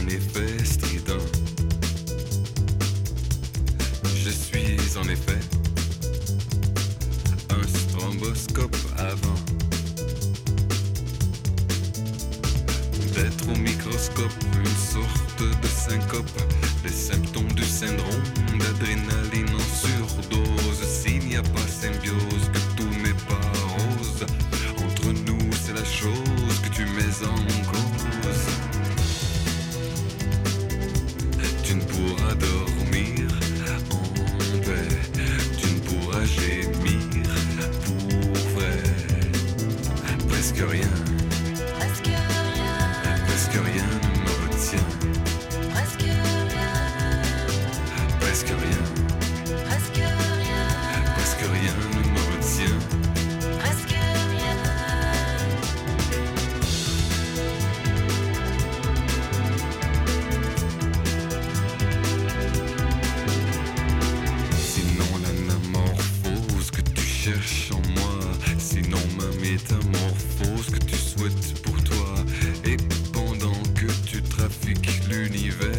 un effet strident. Je suis en effet un stromboscope avant d'être au microscope, une sorte de syncope, les symptômes du syndrome d'adrénaline. presque rien. Sinon, ma métamorphose que tu souhaites pour toi. Et pendant que tu trafiques l'univers.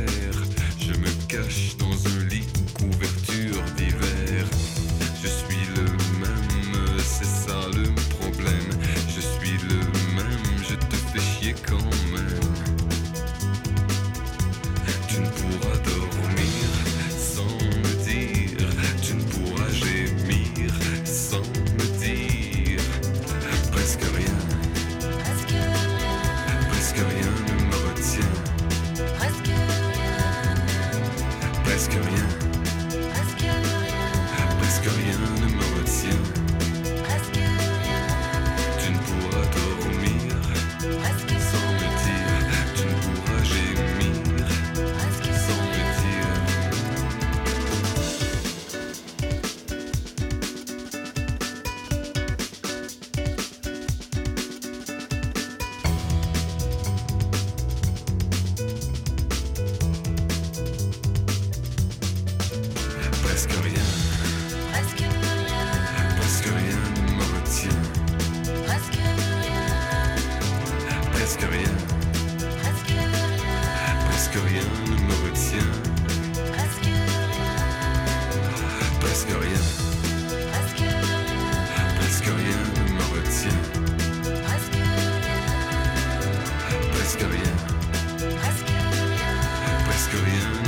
Parce que rien. Parce que rien. Rien ne me retient. Parce que rien. Parce que rien. Parce que rien. Parce que rien.